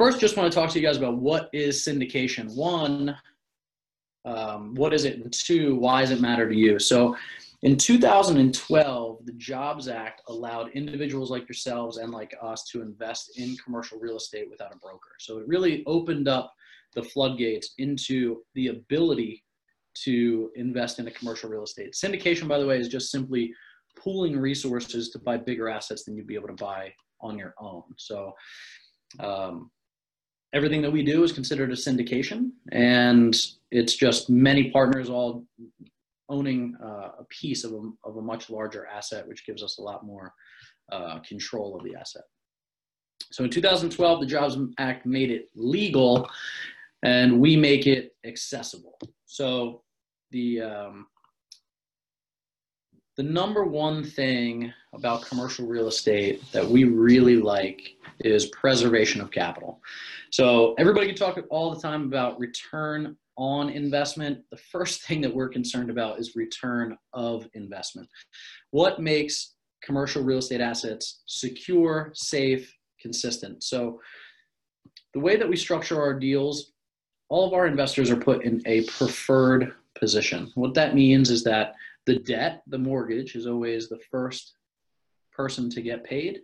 first, just want to talk to you guys about what is syndication. One, um, what is it? And two, why does it matter to you? So, in 2012, the Jobs Act allowed individuals like yourselves and like us to invest in commercial real estate without a broker. So it really opened up the floodgates into the ability to invest in a commercial real estate. Syndication, by the way, is just simply pooling resources to buy bigger assets than you'd be able to buy on your own. So um, everything that we do is considered a syndication, and it's just many partners all owning uh, a piece of a, of a much larger asset, which gives us a lot more uh, control of the asset. So in 2012, the Jobs Act made it legal, and we make it accessible. So the um, the number one thing about commercial real estate that we really like is preservation of capital. So everybody can talk all the time about return on investment, the first thing that we're concerned about is return of investment. What makes commercial real estate assets secure, safe, consistent? So the way that we structure our deals, all of our investors are put in a preferred position. What that means is that the debt, the mortgage, is always the first person to get paid.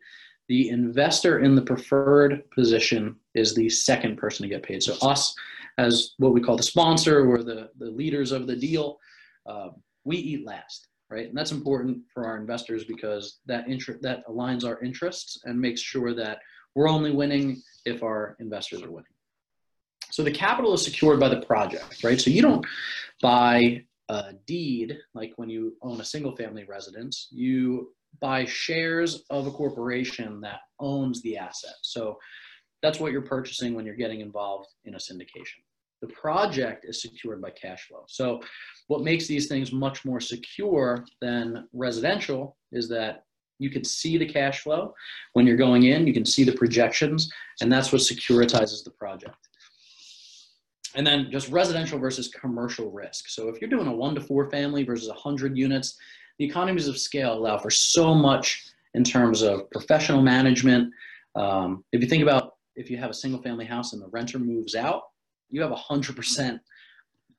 The investor in the preferred position is the second person to get paid. So us as what we call the sponsor or the, the leaders of the deal, uh, we eat last, right? And that's important for our investors because that interest that aligns our interests and makes sure that we're only winning if our investors are winning. So the capital is secured by the project, right? So you don't buy a deed like when you own a single family residence. You buy shares of a corporation that owns the asset. So that's what you're purchasing when you're getting involved in a syndication. The project is secured by cash flow. So what makes these things much more secure than residential is that you can see the cash flow when you're going in, you can see the projections, and that's what securitizes the project. And then just residential versus commercial risk. So if you're doing a one to four family versus 100 units, the economies of scale allow for so much in terms of professional management. Um, if you think about if you have a single family house and the renter moves out, you have a hundred percent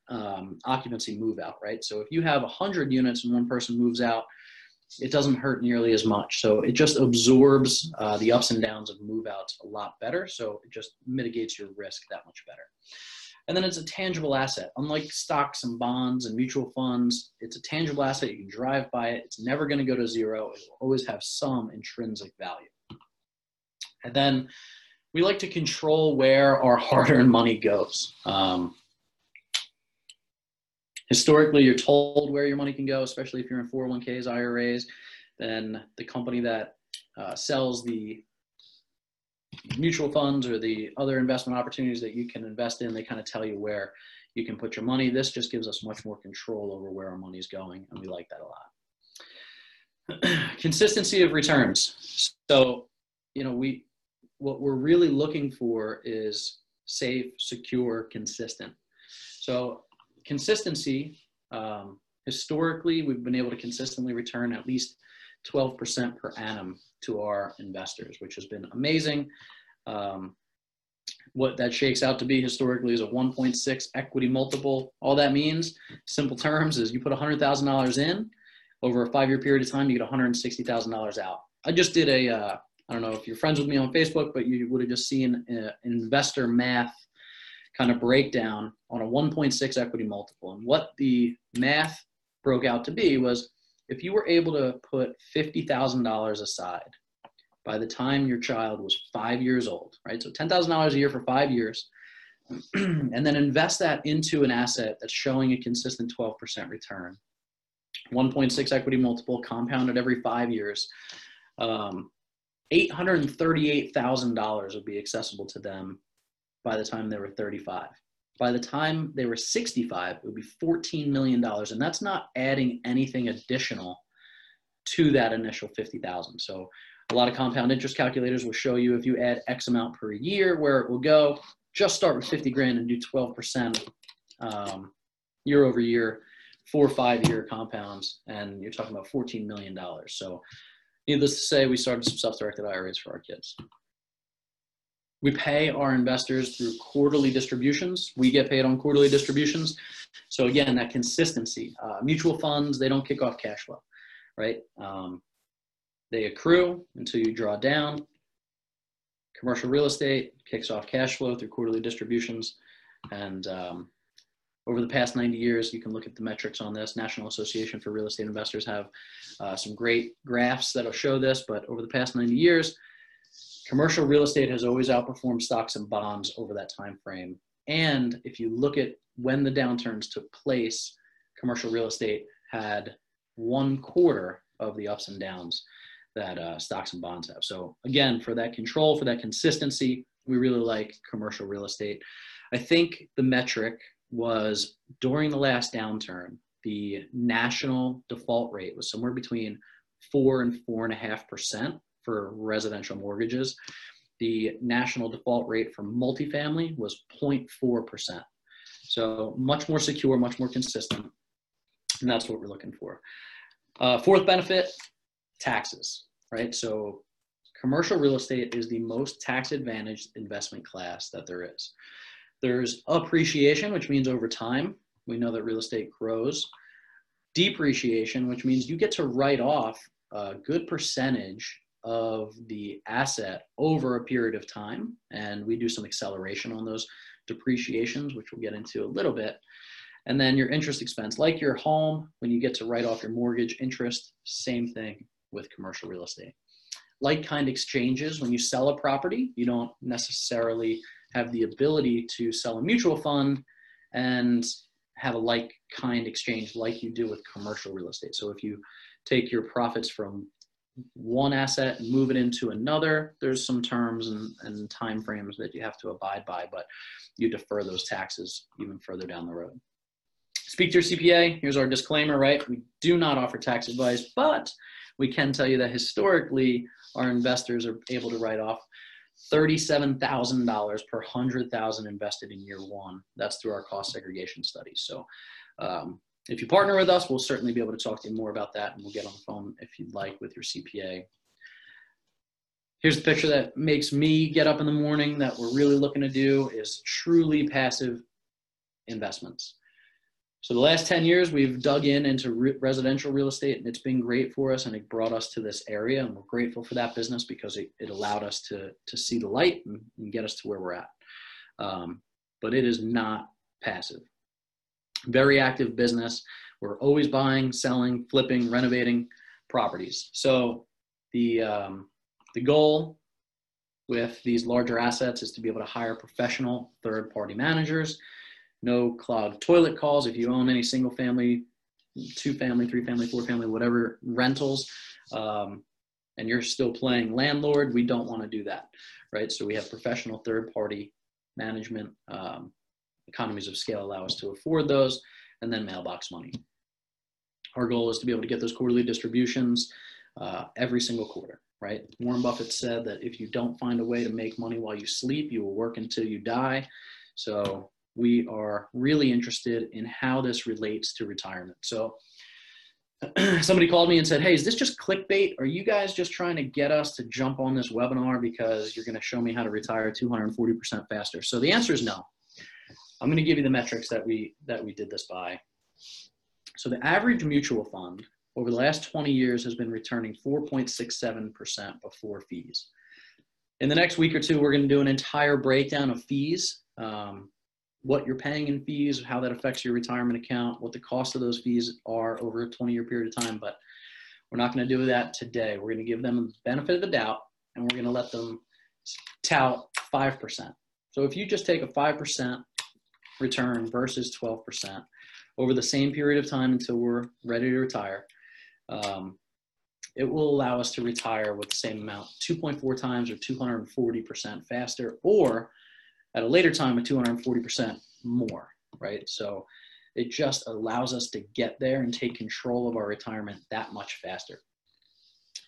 um, occupancy move out, right? So if you have a hundred units and one person moves out, it doesn't hurt nearly as much. So it just absorbs uh, the ups and downs of move outs a lot better. So it just mitigates your risk that much better. And then it's a tangible asset. Unlike stocks and bonds and mutual funds, it's a tangible asset. You can drive by it. It's never going to go to zero. It will always have some intrinsic value. And then we like to control where our hard-earned money goes. Um, historically, you're told where your money can go, especially if you're in 401ks, IRAs. Then the company that uh, sells the mutual funds or the other investment opportunities that you can invest in, they kind of tell you where you can put your money. This just gives us much more control over where our money is going, and we like that a lot. Consistency of returns. So, you know, we what we're really looking for is safe, secure, consistent. So consistency, um, historically, we've been able to consistently return at least 12% per annum to our investors, which has been amazing. Um, what that shakes out to be historically is a 1.6 equity multiple. All that means, simple terms, is you put $100,000 in, over a five-year period of time, you get $160,000 out. I just did a uh, I don't know if you're friends with me on Facebook, but you would have just seen an investor math kind of breakdown on a 1.6 equity multiple. And what the math broke out to be was if you were able to put $50,000 aside by the time your child was five years old, right? So $10,000 a year for five years, and then invest that into an asset that's showing a consistent 12% return. 1.6 equity multiple compounded every five years. Um, $838,000 would be accessible to them by the time they were 35. By the time they were 65, it would be $14 million. And that's not adding anything additional to that initial 50,000. So a lot of compound interest calculators will show you if you add X amount per year, where it will go. Just start with 50 grand and do 12% um, year over year, four or five year compounds, and you're talking about $14 million. So needless to say, we started some self-directed IRAs for our kids. We pay our investors through quarterly distributions. We get paid on quarterly distributions. So again, that consistency. Uh, mutual funds, they don't kick off cash flow, right? Um, they accrue until you draw down. Commercial real estate kicks off cash flow through quarterly distributions. And um, over the past 90 years, you can look at the metrics on this. National Association for Real Estate Investors have uh, some great graphs that'll show this, but over the past 90 years, commercial real estate has always outperformed stocks and bonds over that time frame. And if you look at when the downturns took place, commercial real estate had one quarter of the ups and downs that uh, stocks and bonds have. So again, for that control, for that consistency, we really like commercial real estate. I think the metric was during the last downturn, the national default rate was somewhere between four and four and a half percent for residential mortgages. The national default rate for multifamily was 0.4%. So much more secure, much more consistent. And that's what we're looking for. Uh, fourth benefit, taxes, right? So commercial real estate is the most tax advantaged investment class that there is. There's appreciation, which means over time, we know that real estate grows. Depreciation, which means you get to write off a good percentage of the asset over a period of time. And we do some acceleration on those depreciations, which we'll get into a little bit. And then your interest expense, like your home, when you get to write off your mortgage interest, same thing with commercial real estate. Like kind exchanges, when you sell a property, you don't necessarily have the ability to sell a mutual fund and have a like kind exchange like you do with commercial real estate. So if you take your profits from one asset and move it into another, there's some terms and, and time frames that you have to abide by, but you defer those taxes even further down the road. Speak to your CPA. Here's our disclaimer, right? We do not offer tax advice, but we can tell you that historically our investors are able to write off $37,000 per 100,000 invested in year one. That's through our cost segregation studies. So um, if you partner with us, we'll certainly be able to talk to you more about that and we'll get on the phone if you'd like with your CPA. Here's the picture that makes me get up in the morning that we're really looking to do is truly passive investments. So the last 10 years, we've dug in into re residential real estate and it's been great for us and it brought us to this area and we're grateful for that business because it, it allowed us to, to see the light and, and get us to where we're at. Um, but it is not passive very active business. We're always buying, selling, flipping, renovating properties. So the um, the goal with these larger assets is to be able to hire professional third-party managers. No clogged toilet calls. If you own any single-family, two-family, three-family, four-family, whatever rentals, um, and you're still playing landlord, we don't want to do that, right? So we have professional third-party management um, economies of scale allow us to afford those, and then mailbox money. Our goal is to be able to get those quarterly distributions uh, every single quarter, right? Warren Buffett said that if you don't find a way to make money while you sleep, you will work until you die. So we are really interested in how this relates to retirement. So somebody called me and said, Hey, is this just clickbait? Are you guys just trying to get us to jump on this webinar because you're going to show me how to retire 240% faster? So the answer is no. I'm going to give you the metrics that we that we did this by. So the average mutual fund over the last 20 years has been returning 4.67% before fees. In the next week or two, we're going to do an entire breakdown of fees, um, what you're paying in fees, how that affects your retirement account, what the cost of those fees are over a 20 year period of time. But we're not going to do that today. We're going to give them the benefit of the doubt and we're going to let them tout 5%. So if you just take a 5% return versus 12% over the same period of time until we're ready to retire. Um, it will allow us to retire with the same amount 2.4 times or 240% faster, or at a later time, a 240% more, right? So it just allows us to get there and take control of our retirement that much faster.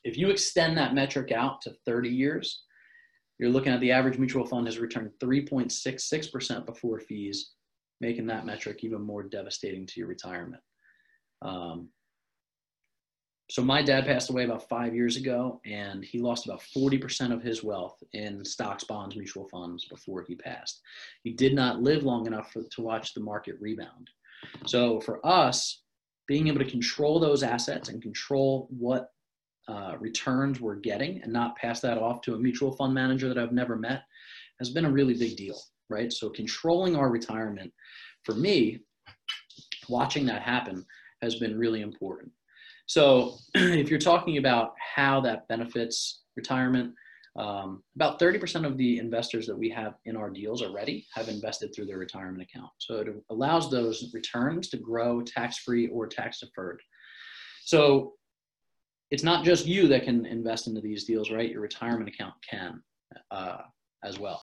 If you extend that metric out to 30 years, you're looking at the average mutual fund has returned 3.66% before fees making that metric even more devastating to your retirement. Um, so my dad passed away about five years ago, and he lost about 40% of his wealth in stocks, bonds, mutual funds before he passed. He did not live long enough for, to watch the market rebound. So for us, being able to control those assets and control what uh, returns we're getting and not pass that off to a mutual fund manager that I've never met has been a really big deal, right? So controlling our retirement for me, watching that happen has been really important. So if you're talking about how that benefits retirement, um, about 30% of the investors that we have in our deals already have invested through their retirement account. So it allows those returns to grow tax free or tax deferred. So it's not just you that can invest into these deals, right? Your retirement account can uh, as well.